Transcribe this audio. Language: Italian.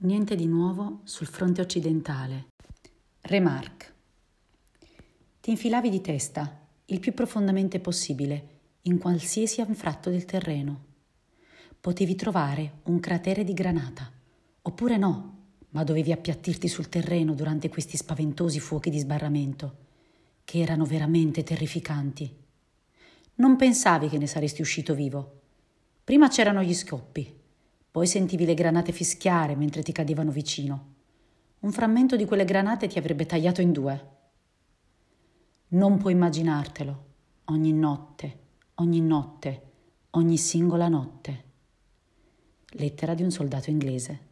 Finalmente di nuovo sul fronte occidentale. Remarque. Ti infilavi di testa, il più profondamente possibile, in qualsiasi anfratto del terreno. Potevi trovare un cratere di granata, oppure no, ma dovevi appiattirti sul terreno durante questi spaventosi fuochi di sbarramento, che erano veramente terrificanti. Non pensavi che ne saresti uscito vivo. Prima c'erano gli scoppi, poi sentivi le granate fischiare mentre ti cadevano vicino. Un frammento di quelle granate ti avrebbe tagliato in due. Non puoi immaginartelo. Ogni notte, ogni notte, ogni singola notte. Lettera di un soldato inglese.